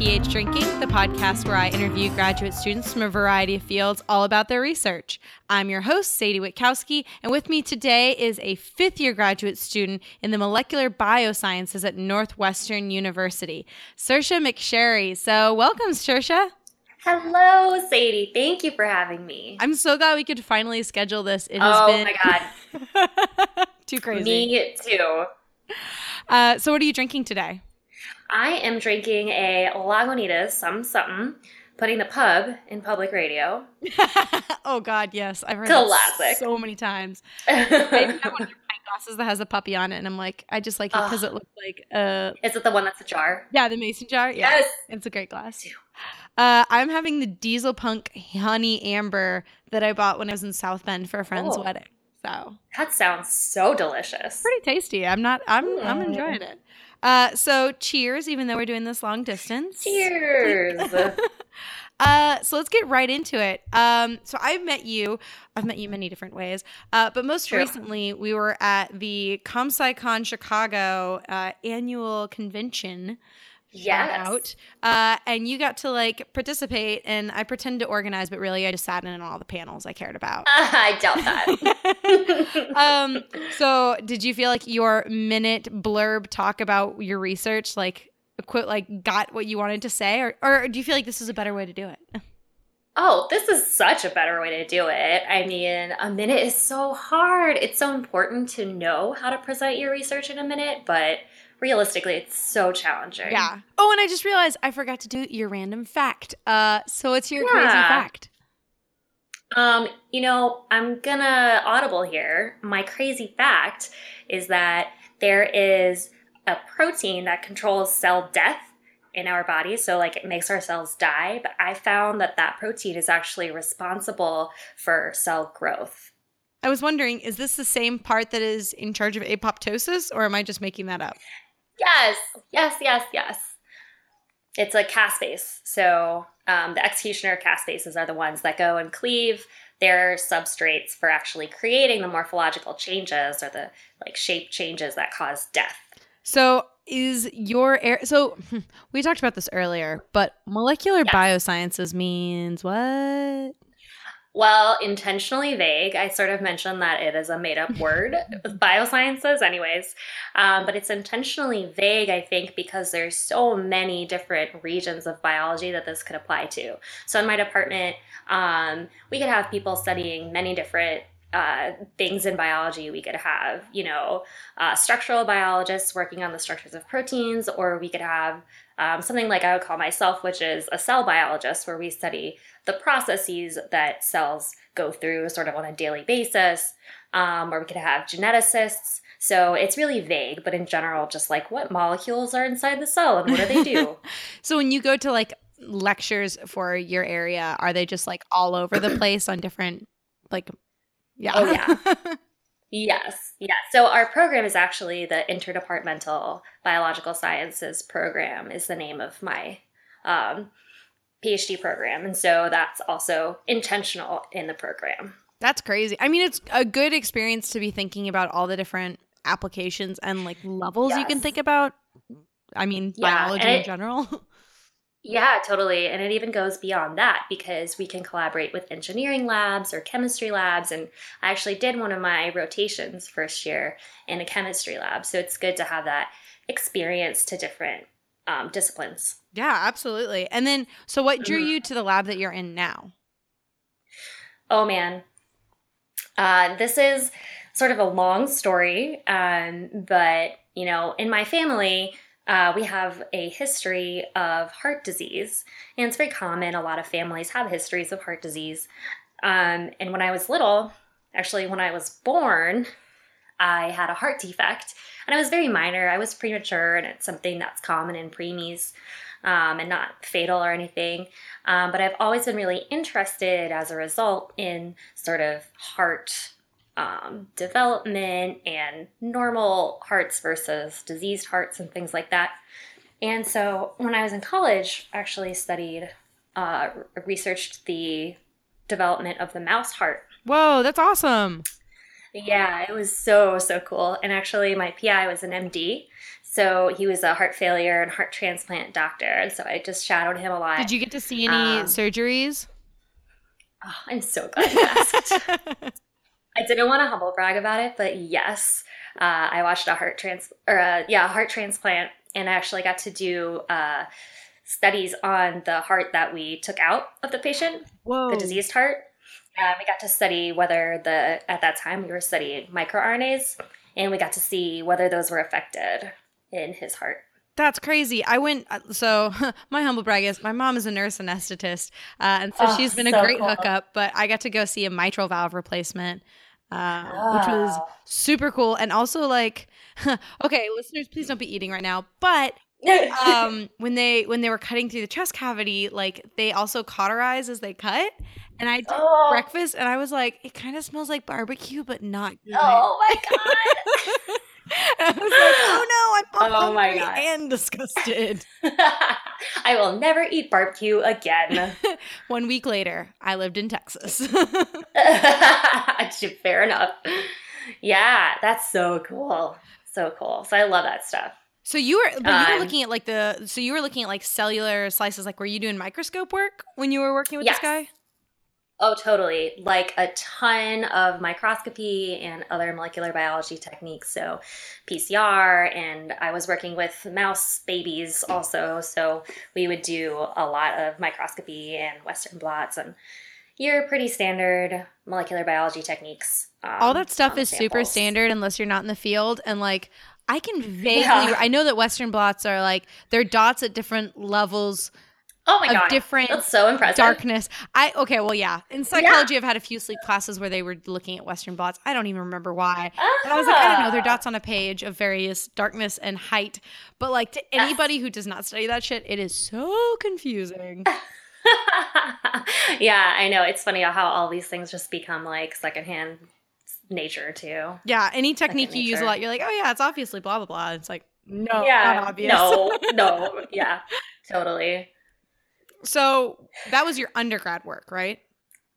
PH Drinking, the podcast where I interview graduate students from a variety of fields all about their research. I'm your host, Sadie Witkowski, and with me today is a fifth year graduate student in the molecular biosciences at Northwestern University, Saoirse McSherry. So, welcome, Saoirse. Hello, Sadie. Thank you for having me. I'm so glad we could finally schedule this. It has oh been my god, too crazy. Me too. Uh, so, what are you drinking today? I am drinking a Lagunitas, some something, putting the pub in public radio. oh God, yes, I've heard classic so many times. I have one of pint glasses that has a puppy on it, and I'm like, I just like it because it looks like a. Is it the one that's a jar? Yeah, the mason jar. Yeah. Yes, it's a great glass. Uh, I'm having the Diesel Punk Honey Amber that I bought when I was in South Bend for a friend's oh. wedding. So that sounds so delicious. Pretty tasty. I'm not. I'm. Mm. I'm enjoying it. Uh, so cheers, even though we're doing this long distance. Cheers. uh, so let's get right into it. Um, so I've met you. I've met you many different ways. Uh, but most True. recently, we were at the ComSciCon Chicago uh, annual convention yes. out. Uh, and you got to like participate, and I pretended to organize, but really I just sat in on all the panels I cared about. Uh, I doubt that. um, so, did you feel like your minute blurb talk about your research, like, quit, like, got what you wanted to say, or, or do you feel like this is a better way to do it? Oh, this is such a better way to do it. I mean, a minute is so hard. It's so important to know how to present your research in a minute, but realistically, it's so challenging. Yeah. Oh, and I just realized I forgot to do your random fact. Uh, so it's your yeah. crazy fact. Um, you know, I'm gonna audible here. My crazy fact is that there is a protein that controls cell death in our body. So, like, it makes our cells die. But I found that that protein is actually responsible for cell growth. I was wondering, is this the same part that is in charge of apoptosis, or am I just making that up? Yes, yes, yes, yes. It's a caspase. So um, the executioner caspases are the ones that go and cleave their substrates for actually creating the morphological changes or the like shape changes that cause death. So is your air so we talked about this earlier, but molecular yes. biosciences means what? Well, intentionally vague. I sort of mentioned that it is a made up word, biosciences, anyways. Um, but it's intentionally vague, I think, because there's so many different regions of biology that this could apply to. So in my department, um, we could have people studying many different uh, things in biology. We could have, you know, uh, structural biologists working on the structures of proteins, or we could have um, something like I would call myself, which is a cell biologist, where we study the processes that cells go through sort of on a daily basis, um, or we could have geneticists. So it's really vague, but in general, just like what molecules are inside the cell and what do they do? so when you go to like lectures for your area, are they just like all over the place on different like yeah. Oh yeah. Yes, yes. So our program is actually the Interdepartmental Biological Sciences Program is the name of my um, PhD program, and so that's also intentional in the program. That's crazy. I mean, it's a good experience to be thinking about all the different applications and like levels yes. you can think about. I mean, yeah, biology in general. Yeah, totally. And it even goes beyond that because we can collaborate with engineering labs or chemistry labs. And I actually did one of my rotations first year in a chemistry lab. So it's good to have that experience to different um, disciplines. Yeah, absolutely. And then, so what drew mm-hmm. you to the lab that you're in now? Oh, man. Uh, this is sort of a long story. Um, but, you know, in my family, uh, we have a history of heart disease, and it's very common. A lot of families have histories of heart disease. Um, and when I was little, actually, when I was born, I had a heart defect, and it was very minor. I was premature, and it's something that's common in preemies. Um, and not fatal or anything. Um, but I've always been really interested as a result in sort of heart um, development and normal hearts versus diseased hearts and things like that. And so when I was in college, I actually studied, uh, researched the development of the mouse heart. Whoa, that's awesome. Yeah, it was so, so cool. And actually, my PI was an MD. So he was a heart failure and heart transplant doctor. And so I just shadowed him a lot. Did you get to see any Um, surgeries? Oh, I'm so glad you asked. I didn't want to humble brag about it, but yes, uh, I watched a heart trans or a, yeah, a heart transplant, and I actually got to do uh, studies on the heart that we took out of the patient, Whoa. the diseased heart. Uh, we got to study whether the at that time we were studying microRNAs, and we got to see whether those were affected in his heart. That's crazy. I went, uh, so my humble brag is my mom is a nurse anesthetist. Uh, and so Oh, she's been a great cool. hookup, but I got to go see a mitral valve replacement, uh, which was super cool. And also, like, okay, listeners, please don't be eating right now. But um, when they when they were cutting through the chest cavity, like they also cauterize as they cut. And I did oh, breakfast, and I was like, it kind of smells like barbecue, but not good. oh my god. I was like, oh no, I'm Oh my God. and disgusted. I will never eat barbecue again. One week later, I lived in Texas. Fair enough. Yeah, that's so cool. So cool. So I love that stuff. so you were, you were Um, looking at like the, so you were looking at like cellular slices. Like, were you doing microscope work when you were working with Yes. this guy? Oh, totally. Like a ton of microscopy and other molecular biology techniques. So, PCR, and I was working with mouse babies also. So, we would do a lot of microscopy and Western blots and your pretty standard molecular biology techniques. um, All that stuff is super standard unless you're not in the field. And like, I can vaguely, Yeah. I know that Western blots are like, they're dots at different levels Oh my God. different That's so impressive. darkness. I okay, well, yeah. In psychology, I've had a few sleep classes where they were looking at Western blots. I don't even remember why. And I was like, I don't know. They're Ah. dots on a page of various darkness and height. But like to anybody who does not study that shit, it is so confusing. yeah, I know. It's funny how all these things just become like secondhand nature too. Yeah, any technique you use a lot, you're like, oh yeah, it's obviously blah blah blah. It's like, no, yeah, not obvious. no, no, yeah, totally. So that was your undergrad work, right?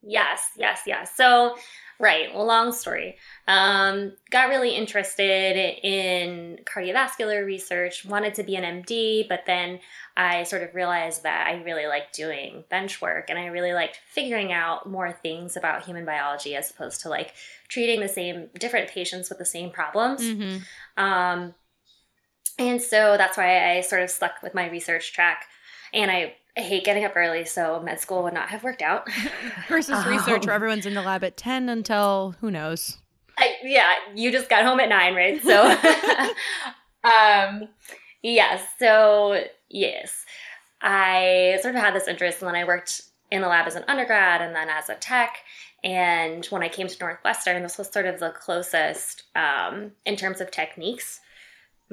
Yes, yes, yes. So, right, well, long story. Um, got really interested in cardiovascular research, wanted to be an MD, but then I sort of realized that I really liked doing bench work and I really liked figuring out more things about human biology as opposed to like treating the same different patients with the same problems. Mm-hmm. Um, and so that's why I sort of stuck with my research track. And I, I hate getting up early, so med school would not have worked out. Versus research where Um, everyone's in the lab at ten until who knows. I, yeah, you just got home at nine, right? So, um, yes. So, yes, I sort of had this interest, and then I worked in the lab as an undergrad, and then as a tech. And when I came to Northwestern, this was sort of the closest um, in terms of techniques,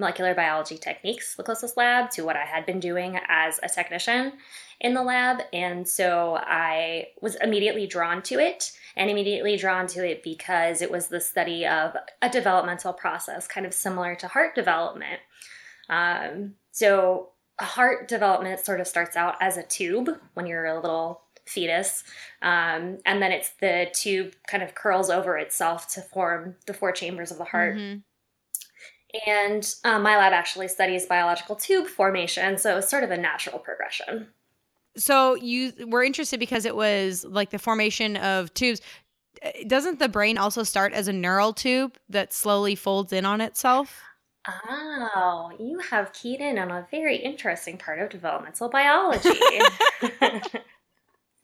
molecular biology techniques, the closest lab to what I had been doing as a technician in the lab. And so I was immediately drawn to it and immediately drawn to it because it was the study of a developmental process, kind of similar to heart development. Um, so, heart development sort of starts out as a tube when you're a little fetus, um, and then it's the tube kind of curls over itself to form the four chambers of the heart. Mhm. And um, my lab actually studies biological tube formation, so it's sort of a natural progression. So you were interested because it was like the formation of tubes. Uh, Doesn't the brain also start as a neural tube that slowly folds in on itself? Oh, you have keyed in on a very interesting part of developmental biology.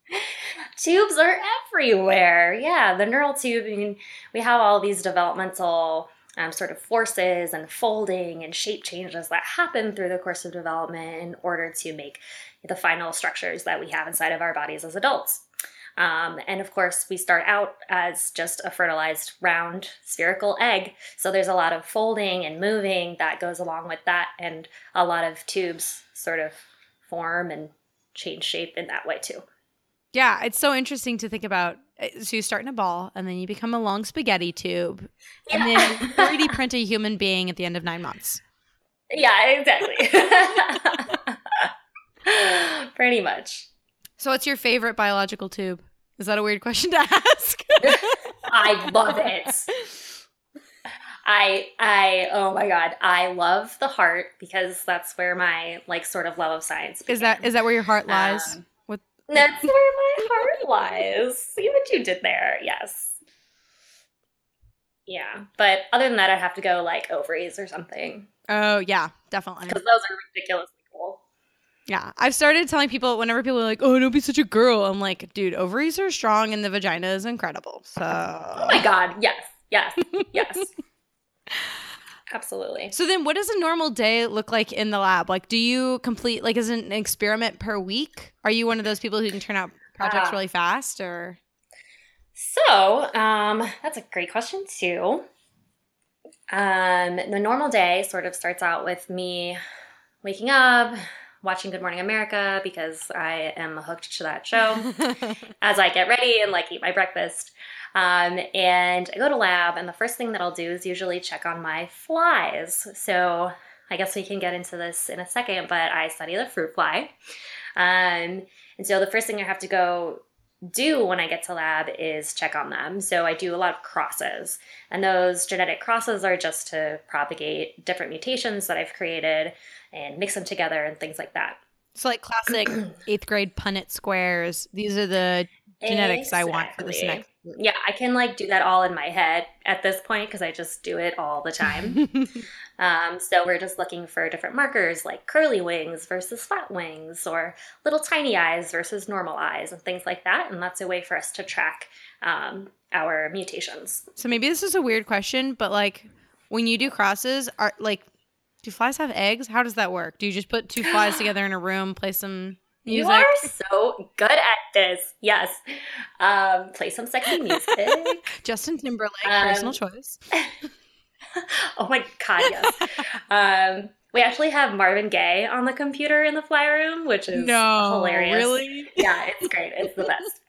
Tubes are everywhere. Yeah, the neural tube, I mean, we have all these developmental um, sort of forces and folding and shape changes that happen through the course of development in order to make the final structures that we have inside of our bodies as adults. Um, and of course, we start out as just a fertilized round spherical egg. So there's a lot of folding and moving that goes along with that, and a lot of tubes sort of form and change shape in that way too. Yeah, it's so interesting to think about. Uh, So you start in a ball, and then you become a long spaghetti tube, and then 3D print a human being at the end of nine months. Yeah, exactly. Pretty much. So, what's your favorite biological tube? Is that a weird question to ask? I love it. I I oh my god, I love the heart because that's where my like sort of love of science. Began. Is that is that where your heart lies? Um, that's where my heart lies. See what you did there? Yes. Yeah, but other than that, I'd have to go like ovaries or something. Oh yeah, definitely. Because those are ridiculously cool. Yeah, I've started telling people whenever people are like, "Oh, don't be such a girl," I'm like, "Dude, ovaries are strong and the vagina is incredible." So. Oh my god! Yes, yes, yes. Absolutely. So then what does a normal day look like in the lab? Like do you complete like is it an experiment per week? Are you one of those people who can turn out projects uh, really fast or So, um that's a great question too. Um the normal day sort of starts out with me waking up, watching Good Morning America because I am hooked to that show as I get ready and like eat my breakfast. Um, and I go to lab, and the first thing that I'll do is usually check on my flies. So I guess we can get into this in a second, but I study the fruit fly. Um, and so the first thing I have to go do when I get to lab is check on them. So I do a lot of crosses, and those genetic crosses are just to propagate different mutations that I've created and mix them together and things like that. So, like classic eighth grade Punnett squares, these are the genetics exactly. I want for this next yeah, I can like do that all in my head at this point because I just do it all the time. um, so we're just looking for different markers like curly wings versus flat wings or little tiny eyes versus normal eyes and things like that. And that's a way for us to track um, our mutations. So maybe this is a weird question, but like when you do crosses, are like, do flies have eggs? How does that work? Do you just put two flies together in a room, place some Music. You are so good at this. Yes. Um, play some sexy music. Justin Timberlake, um, personal choice. oh my god, yes. um, we actually have Marvin Gaye on the computer in the fly room, which is no, hilarious. Really? Yeah, it's great. It's the best.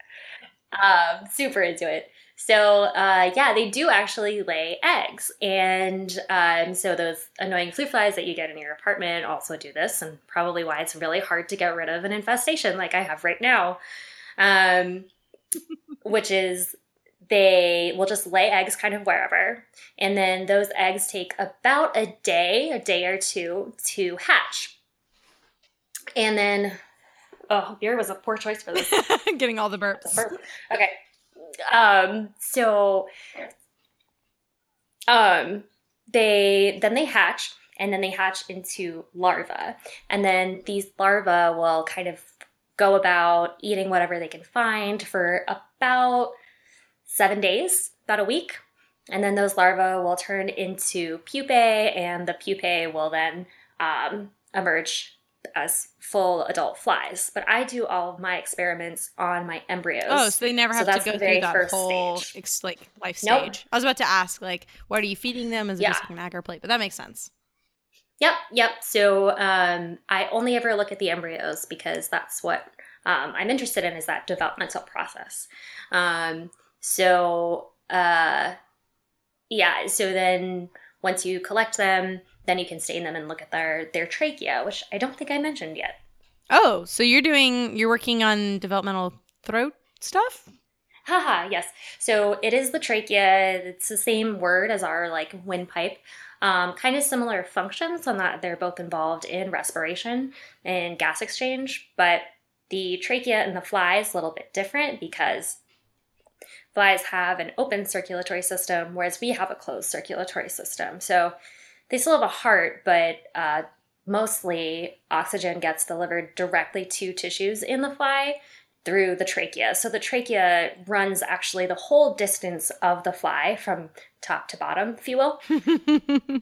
Um, super into it. So uh, yeah, they do actually lay eggs, and um, so those annoying fruit flies that you get in your apartment also do this, and probably why it's really hard to get rid of an infestation like I have right now, um, which is they will just lay eggs kind of wherever, and then those eggs take about a day, a day or two to hatch, and then oh, beer was a poor choice for this. Getting all the burps. Burp. Okay. Um, so um, they then they hatch and then they hatch into larvae. And then these larvae will kind of go about eating whatever they can find for about seven days, about a week. And then those larvae will turn into pupae, and the pupae will then um, emerge as full adult flies, but I do all of my experiments on my embryos. Oh, so they never have so to go through that whole ex- like life stage. Nope. I was about to ask, like, what are you feeding them? Is it yeah. just an agar plate? But that makes sense. Yep, yep. So um, I only ever look at the embryos because that's what um, I'm interested in is that developmental process. Um, so uh, yeah, so then once you collect them, then you can stain them and look at their their trachea, which I don't think I mentioned yet. Oh, so you're doing you're working on developmental throat stuff? Haha, yes. So it is the trachea. It's the same word as our like windpipe. Um, kind of similar functions on that they're both involved in respiration and gas exchange, but the trachea and the fly is a little bit different because flies have an open circulatory system, whereas we have a closed circulatory system. So they still have a heart, but uh, mostly oxygen gets delivered directly to tissues in the fly through the trachea. So the trachea runs actually the whole distance of the fly from top to bottom, if you will.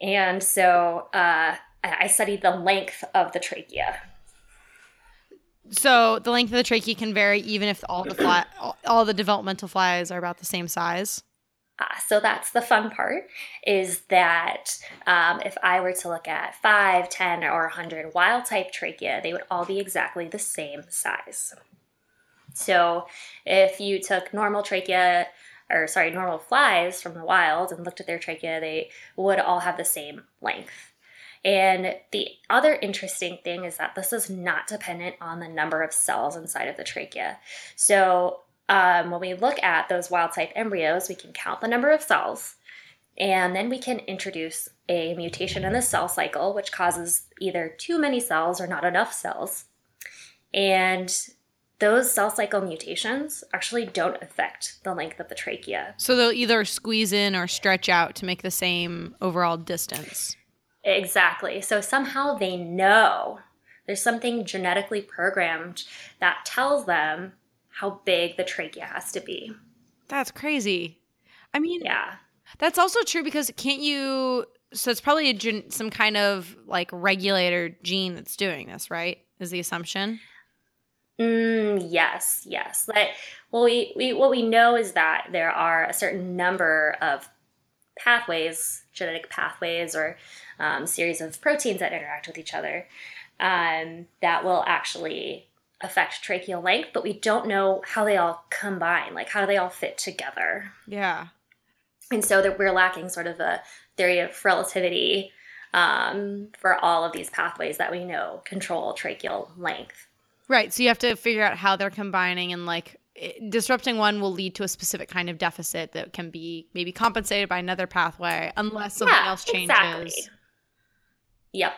and so uh, I studied the length of the trachea. So the length of the trachea can vary even if all the fly, all the developmental flies are about the same size. Uh, so that's the fun part is that um, if I were to look at 5, 10, or 100 wild type trachea, they would all be exactly the same size. So if you took normal trachea, or sorry, normal flies from the wild and looked at their trachea, they would all have the same length. And the other interesting thing is that this is not dependent on the number of cells inside of the trachea. So um, when we look at those wild type embryos, we can count the number of cells. And then we can introduce a mutation in the cell cycle, which causes either too many cells or not enough cells. And those cell cycle mutations actually don't affect the length of the trachea. So they'll either squeeze in or stretch out to make the same overall distance. Exactly. So somehow they know there's something genetically programmed that tells them how big the trachea has to be. That's crazy. I mean, Yeah. that's also true because can't you? So it's probably a gen, some kind of like regulator gene that's doing this, right? Is the assumption? Mm, yes, yes. Like, well, we, we what we know is that there are a certain number of pathways, genetic pathways, or um, series of proteins that interact with each other um, that will actually affect tracheal length, but we don't know how they all combine, like how do they all fit together. Yeah. And so that we're lacking sort of a theory of relativity um, for all of these pathways that we know control tracheal length. Right. So you have to figure out how they're combining and like it- disrupting one will lead to a specific kind of deficit that can be maybe compensated by another pathway unless something Yeah, else changes. exactly. Yep.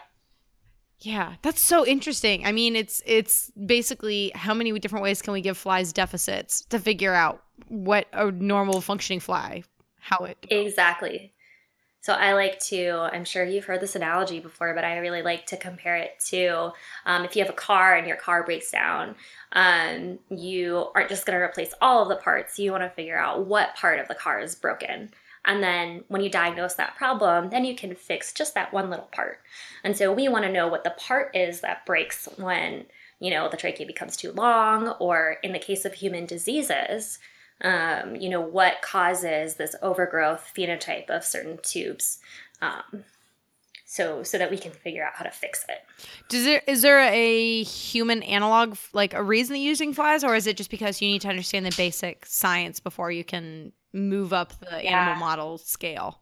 Yeah, that's so interesting. I mean, it's it's basically how many different ways can we give flies deficits to figure out what a normal functioning fly how it Exactly. So I like to, I'm sure you've heard this analogy before, but I really like to compare it to um, if you have a car and your car breaks down, um, you aren't just going to replace all of the parts. You want to figure out what part of the car is broken. And then when you diagnose that problem, then you can fix just that one little part. And so we want to know what the part is that breaks when, you know, the trachea becomes too long, or in the case of human diseases, um, you know, what causes this overgrowth phenotype of certain tubes. Um, so, so that we can figure out how to fix it. Does there is there a human analog like a reason that you're using flies or is it just because you need to understand the basic science before you can move up the Yeah. animal model scale?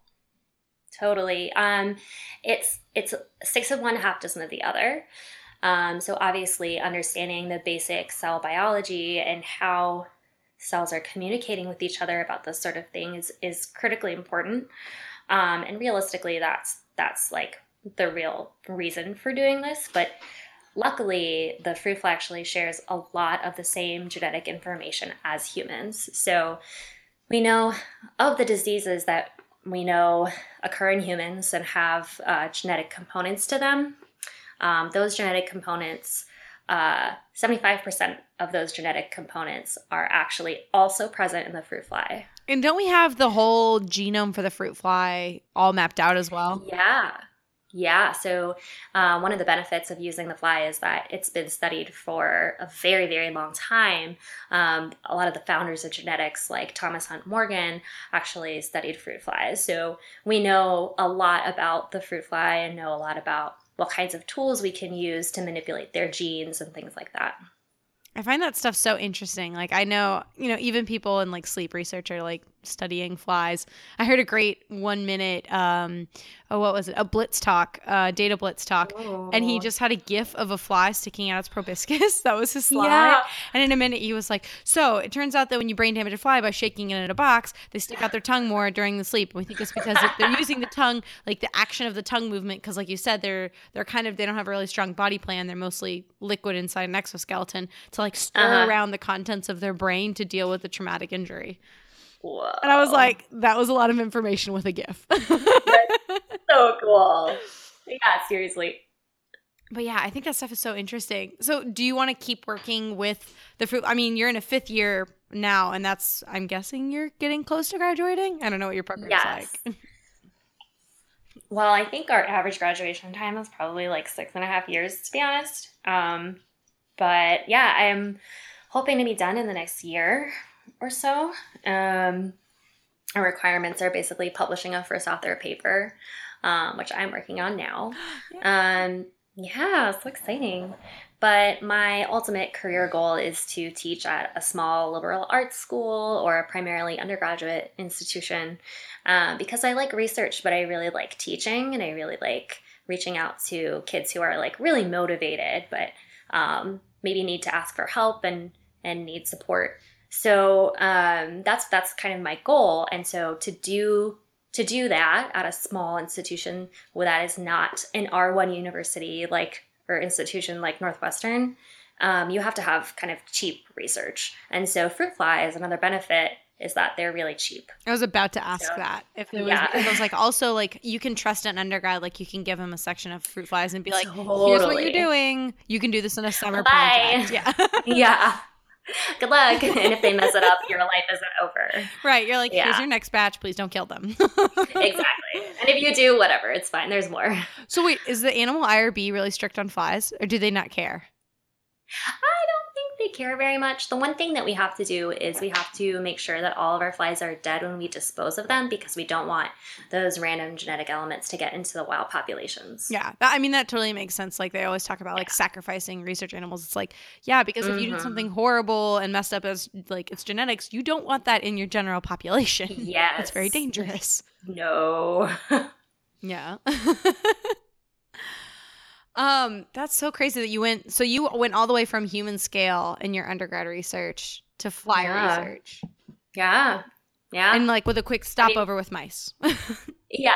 Totally. Um, it's it's six of one, half dozen of the other. Um, so obviously, understanding the basic cell biology and how cells are communicating with each other about this sort of thing is is critically important. Um, and realistically, that's that's like the real reason for doing this. But luckily, the fruit fly actually shares a lot of the same genetic information as humans. So we know of the diseases that we know occur in humans and have uh, genetic components to them. Um, those genetic components, uh, 75% of those genetic components are actually also present in the fruit fly. And don't we have the whole genome for the fruit fly all mapped out as well? Yeah. Yeah. So, uh, one of the benefits of using the fly is that it's been studied for a very, very long time. Um, a lot of the founders of genetics, like Thomas Hunt Morgan, actually studied fruit flies. So, we know a lot about the fruit fly and know a lot about what kinds of tools we can use to manipulate their genes and things like that. I find that stuff so interesting. Like I know, you know, even people in like sleep research are like studying flies. I heard a great one minute um oh what was it? A blitz talk, uh data blitz talk. And he just had a gif of a fly sticking out its proboscis. That was his slide. Yeah. And in a minute he was like, So it turns out that when you brain damage a fly by shaking it in a box, they stick out their tongue more during the sleep. And we think it's because they're using the tongue, like the action of the tongue movement, because like you said, they're they're kind of they don't have a really strong body plan. They're mostly liquid inside an exoskeleton to like stir Uh-huh. around the contents of their brain to deal with the traumatic injury. Whoa. And I was like, that was a lot of information with a GIF. so cool. Yeah, seriously. But yeah, I think that stuff is so interesting. So, do you want to keep working with the fruit? I mean, you're in a fifth year now, and that's, I'm guessing you're getting close to graduating. I don't know what your program's Yes. like. Well, I think our average graduation time is probably like six and a half years, to be honest. Um, but yeah, I'm hoping to be done in the next year or so. Um, our requirements are basically publishing a first author paper, um, which I'm working on now. Um, yeah, it's so exciting. But my ultimate career goal is to teach at a small liberal arts school or a primarily undergraduate institution um, because I like research, but I really like teaching and I really like reaching out to kids who are like really motivated, but um, maybe need to ask for help and and need support. So um, that's that's kind of my goal. And so to do to do that at a small institution where that is not an R1 university like or institution like Northwestern, um, you have to have kind of cheap research. And so fruit flies, another benefit is that they're really cheap. I was about to ask so, that. If it was, yeah. if it was like also like you can trust an undergrad, like you can give them a section of fruit flies and be like, totally. here's what you're doing. You can do this in a summer Bye. project. Yeah. yeah. Good luck. And if they mess it up, your life isn't over. Right. You're like, yeah. here's your next batch. Please don't kill them. exactly. And if you do, whatever, it's fine. There's more. So wait, is the animal IRB really strict on flies, or do they not care? I they care very much. The one thing that we have to do is we have to make sure that all of our flies are dead when we dispose of them because we don't want those random genetic elements to get into the wild populations. Yeah. I mean, that totally makes sense. Like they always talk about like yeah. sacrificing research animals. It's like, yeah, because if mm-hmm. you did something mm-hmm. horrible and messed up as like its genetics, you don't want that in your general population. Yeah. it's very dangerous. No. yeah. Um, that's so crazy that you went. So you went all the way from human scale in your undergrad research to fly yeah. research. Yeah, yeah, and like with a quick stopover I mean, with mice. yeah,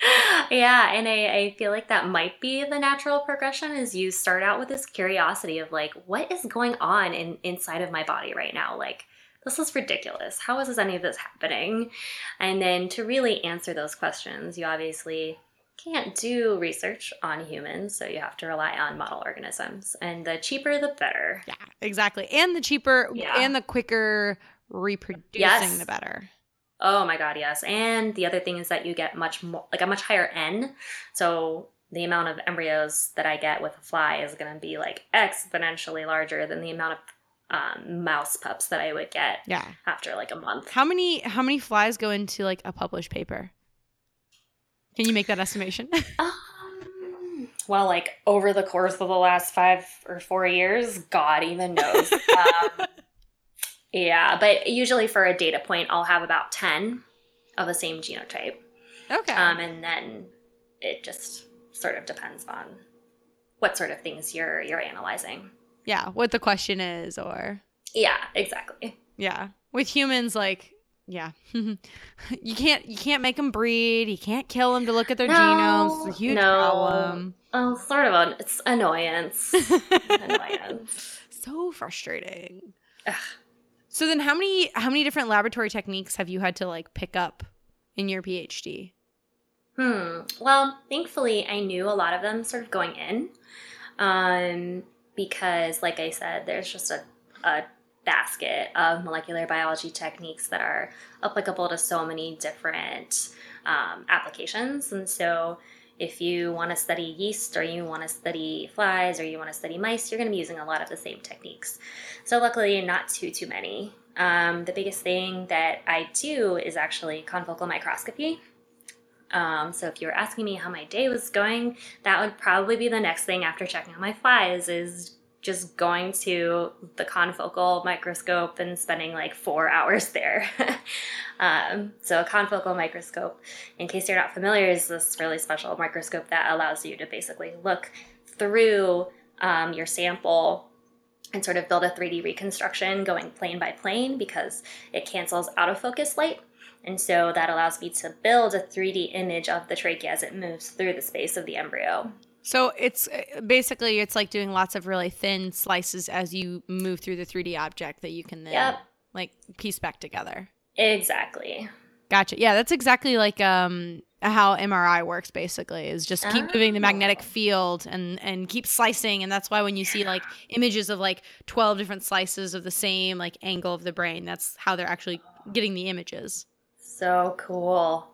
yeah, and I, I feel like that might be the natural progression. Is you start out with this curiosity of like, what is going on in inside of my body right now? Like, this is ridiculous. How is this, any of this happening? And then to really answer those questions, you obviously can't do research on humans, so you have to rely on model organisms. And the cheaper, the better. Yeah, exactly. And the cheaper yeah. and the quicker reproducing, yes. the better. Oh my god, yes. And the other thing is that you get much more, like a much higher N. So the amount of embryos that I get with a fly is going to be like exponentially larger than the amount of um, mouse pups that I would get. Yeah. After like a month. How many how many flies go into like a published paper? Can you make that estimation? um, well, like over the course of the last five or four years, God even knows. um, yeah, but usually for a data point, I'll have about 10 of the same genotype. Okay. Um, and then it just sort of depends on what sort of things you're you're analyzing. Yeah, what the question is or Yeah, exactly. Yeah. With humans like yeah. you can't you can't make them breed. You can't kill them to look at their no, genomes. It's a huge no. problem. Oh, sort of an it's annoyance. annoyance. So frustrating. Ugh. So then how many how many different laboratory techniques have you had to like pick up in your PhD? Hmm. Well, thankfully I knew a lot of them sort of going in. Um because like I said, there's just a a basket of molecular biology techniques that are applicable to so many different um, applications. And so, if you want to study yeast or you want to study flies or you want to study mice, you're going to be using a lot of the same techniques. So, luckily, not too, too many. Um, the biggest thing that I do is actually confocal microscopy. Um, so if you were asking me how my day was going, that would probably be the next thing after checking on my flies is just going to the confocal microscope and spending like four hours there. um, so, a confocal microscope, in case you're not familiar, is this really special microscope that allows you to basically look through um, your sample and sort of build a 3D reconstruction going plane by plane because it cancels out of focus light. And so that allows me to build a 3D image of the trachea as it moves through the space of the embryo. So it's uh, basically it's like doing lots of really thin slices as you move through the 3D object that you can then yep. like piece back together. Exactly. Gotcha. Yeah, that's exactly like um how MRI works basically is just keep oh. moving the magnetic field and and keep slicing and that's why when you see like images of like 12 different slices of the same like angle of the brain that's how they're actually getting the images. So cool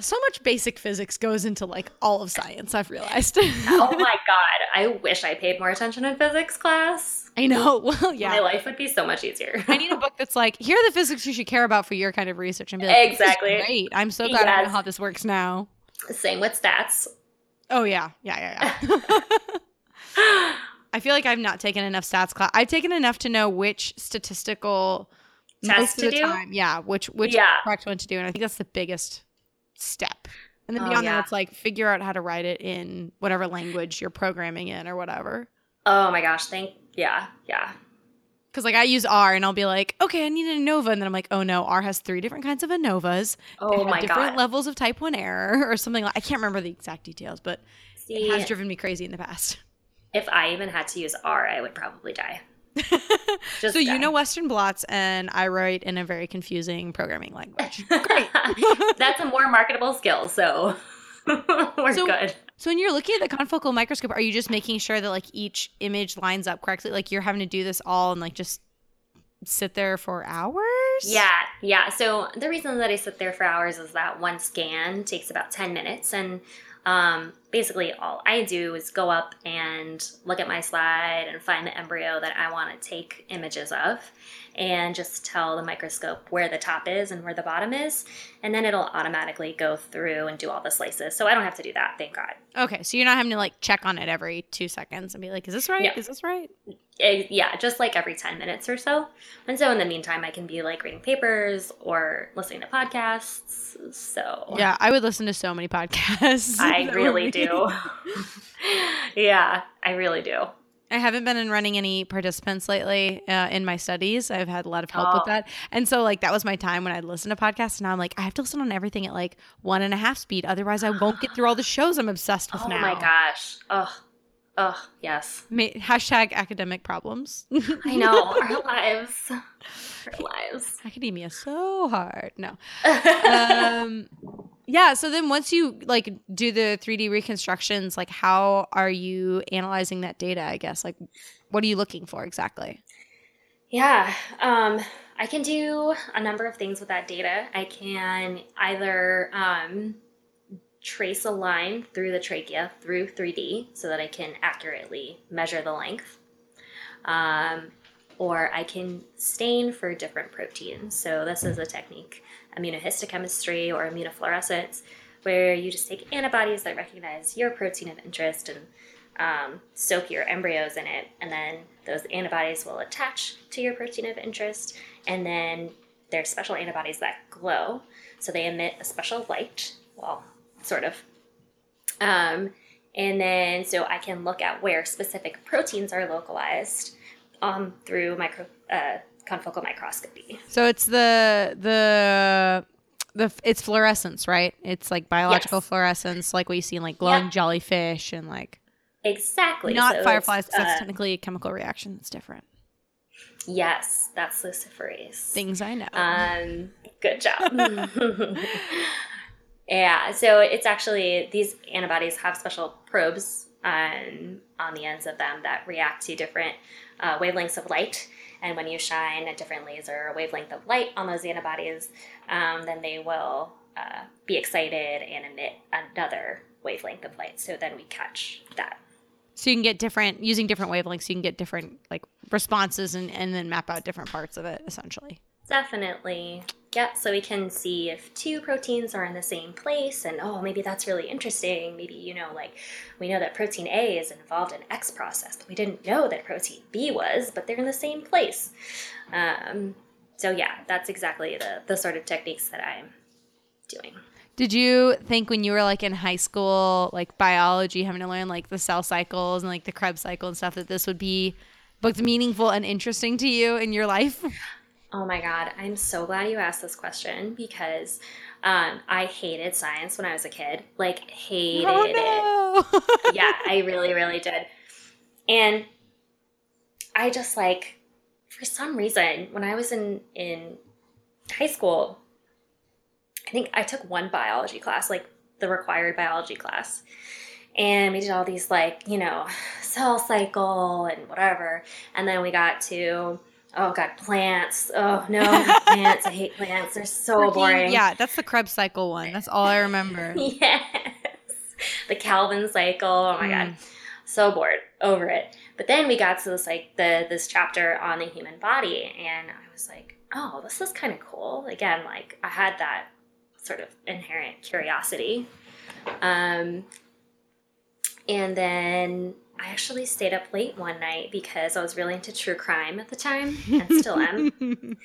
so much basic physics goes into like all of science i've realized. Oh my god. I wish i paid more attention in physics class. I know. Well yeah. My life would be so much easier. I need a book that's like here are the physics you should care about for your kind of research and be like exactly. great. I'm so glad yes. i know how this works now. Same with stats. Oh yeah. Yeah yeah yeah. I feel like i've not taken enough stats class i've taken enough to know which statistical Test most of the do? time yeah which which yeah. correct one to do and i think that's the biggest step. And then oh, beyond yeah. that, it's like figure out how to write it in whatever language you're programming in or whatever. Oh my gosh, thank yeah, yeah. Because like I use R and I'll be like, okay, I need an ANOVA, and then I'm like, oh no, R has three different kinds of ANOVAs. Oh my god. different god. levels of type one error or something like. I can't remember the exact details, but See, it has driven me crazy in the past. if I even had to use R, I would probably die. So you know Western blots, and I write in a very confusing programming language. Great. That's a more marketable skill, so we're So- good. So when you're looking at the confocal microscope, are you just making sure that like each image lines up correctly? Like you're having to do this all and like just sit there for hours? Yeah, yeah. So the reason that I sit there for hours is that one scan takes about 10 minutes. And um, basically, all I do is go up and look at my slide and find the embryo that I want to take images of and just tell the microscope where the top is and where the bottom is. And then it'll automatically go through and do all the slices. So I don't have to do that, thank God. Okay, so you're not having to like check on it every two seconds and be like, "Is this right? No. Is this right?" Yeah, just like every 10 minutes or so. And so in the meantime, I can be like reading papers or listening to podcasts. So Yeah, I would listen to so many podcasts. I really do. yeah, I really do. I haven't been in running any participants lately uh, in my studies. I've had a lot of help with Oh. that, and so like that was my time when I'd listen to podcasts. And now I'm like, I have to listen on everything at like one and a half speed, otherwise I won't get through all the shows I'm obsessed with Oh now. Oh my gosh. Oh, oh, yes. Ma- hashtag academic problems. I know. Our lives. Our lives. Academia is so hard. No. Um, yeah. So then once you like do the 3D reconstructions, like how are you analyzing that data? I guess like what are you looking for exactly? Yeah, um, I can do a number of things with that data. I can either um, trace a line through the trachea through 3D so that I can accurately measure the length. Um, or I can stain for different proteins. So, this is a technique, immunohistochemistry or immunofluorescence, where you just take antibodies that recognize your protein of interest and um, soak your embryos in it, and then those antibodies will attach to your protein of interest, and then they're special antibodies that glow, so they emit a special light. Well, sort of. Um, and then so I can look at where specific proteins are localized um, through micro uh, confocal microscopy. So it's the the the it's fluorescence, right? It's like biological Yes. fluorescence, like what you see in like glowing jellyfish and like Exactly. not So fireflies because that's uh, technically a chemical reaction. It's different. yes, that's luciferase. Things I know. Um, good job. yeah, so it's actually these antibodies have special probes um, on the ends of them that react to different uh, wavelengths of light. And when you shine a different laser or wavelength of light on those antibodies, um, then they will uh, be excited and emit another wavelength of light. So then we catch that. so you can get different using different wavelengths. You can get different like responses and and then map out different parts of it essentially. Definitely. Yep. So we can see if two proteins are in the same place, and oh, maybe that's really interesting. Maybe, you know, like we know that protein A is involved in X process, but we didn't know that protein B was, but they're in the same place. Um, so, yeah, that's exactly the, the sort of techniques that I'm doing. Did you think when you were like in high school, like biology, having to learn like the cell cycles and like the Krebs cycle and stuff, that this would be both meaningful and interesting to you in your life? Oh my God, I'm so glad you asked this question because um, I hated science when I was a kid. Like, hated it. oh no! yeah, I really, really did. And I just like, for some reason, when I was in in high school, I think I took one biology class, like the required biology class, and we did all these like you know cell cycle and whatever, and then we got to oh god plants oh no plants I hate plants they're so boring Yeah, that's the Krebs cycle one. That's all I remember. yes. The Calvin cycle. Oh my god. So bored. Over it. But then we got to this like the this chapter on the human body and I was like, oh, this is kind of cool. Again, like I had that sort of inherent curiosity. Um and then I actually stayed up late one night because I was really into true crime at the time and still am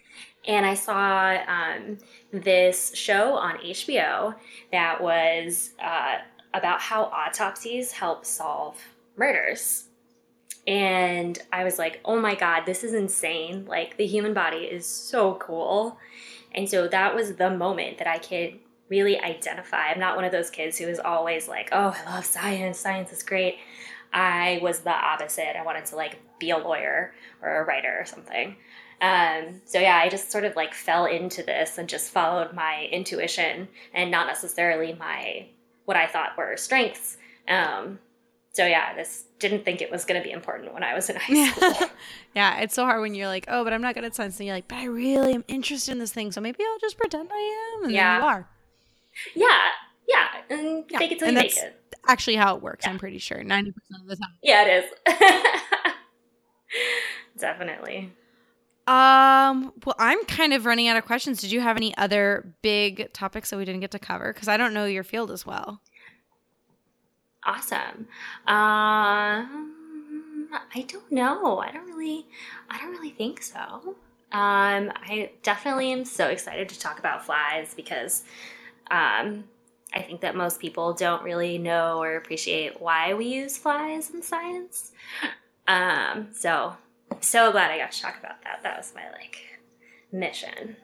and I saw um, this show on HBO that was uh, about how autopsies help solve murders. And I was like, oh my God, this is insane. Like, the human body is so cool. And so that was the moment that I could really identify. I'm not one of those kids who is always like, oh, I love science, science is great. I was the opposite. I wanted to like be a lawyer or a writer or something. Um, so yeah, I just sort of like fell into this and just followed my intuition and not necessarily my what I thought were strengths. Um, so yeah, this didn't think it was going to be important when I was in high school. yeah, it's so hard when you're like, oh, but I'm not good at science, and you're like, but I really am interested in this thing, so maybe I'll just pretend I am, and yeah. then you are. Yeah, yeah, and yeah. fake it till and you make it. Actually, how it works, yeah. I'm pretty sure, ninety percent of the time. Yeah, it is. Definitely. Um, well, I'm kind of running out of questions. Did you have any other big topics that we didn't get to cover? Because I don't know your field as well. Awesome. Um, I don't know. I don't really, I don't really think so. Um, I definitely am so excited to talk about flies because, um, I think that most people don't really know or appreciate why we use flies in science. Um, so I'm so glad I got to talk about that. That was my like mission.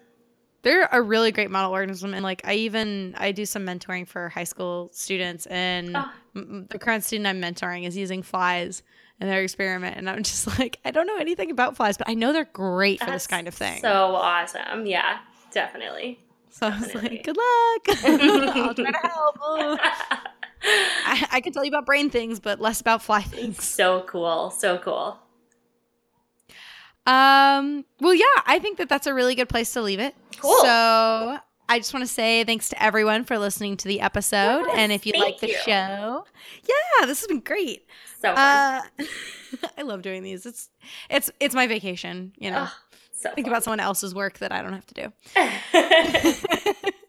They're a really great model organism, and like I even I do some mentoring for high school students, and oh. the current student I'm mentoring is using flies in their experiment, and I'm just like I don't know anything about flies, but I know they're great That's for this kind of thing. So awesome, yeah, definitely. So definitely. I was like, good luck. I'll try to help. I, I can tell you about brain things, but less about fly things. So cool, so cool. Um, well, yeah, I think that that's a really good place to leave it. Cool. So I just want to say thanks to everyone for listening to the episode. Yes, and if you like the you. show, yeah, this has been great. So uh, I love doing these. It's it's it's my vacation. You know, oh, so think fun. about someone else's work that I don't have to do.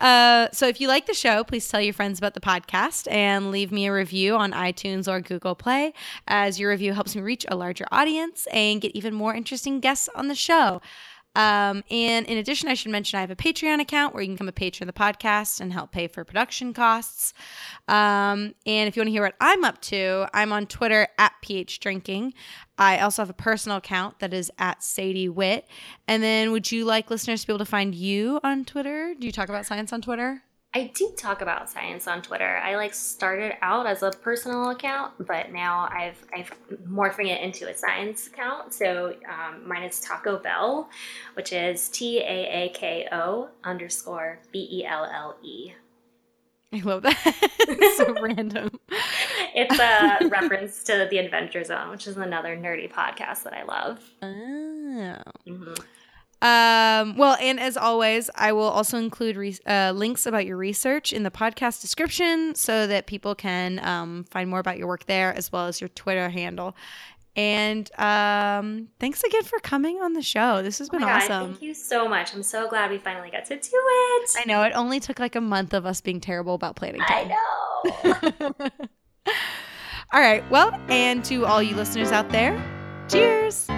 Uh, so if you like the show, please tell your friends about the podcast and leave me a review on iTunes or Google Play, as your review helps me reach a larger audience and get even more interesting guests on the show. Um, and in addition, I should mention I have a Patreon account where you can become a patron of the podcast and help pay for production costs. Um, and if you want to hear what I'm up to, I'm on Twitter at PH Drinking. I also have a personal account that is at Sadie Wit. And then, would you like listeners to be able to find you on Twitter? Do you talk about science on Twitter? I do talk about science on Twitter. I like started out as a personal account, but now I've I've morphing it into a science account. So um, mine is Taako Belle, which is T A A K O underscore B E L L E. I love that. so random. It's a reference to the Adventure Zone, which is another nerdy podcast that I love. Oh. Mm-hmm. Um, well, and as always, I will also include re- uh, links about your research in the podcast description so that people can um, find more about your work there as well as your Twitter handle. And um, thanks again for coming on the show. This has been oh awesome. God, thank you so much. I'm so glad we finally got to do it. I know it only took like a month of us being terrible about planning. Time. I know. all right. Well, and to all you listeners out there, cheers.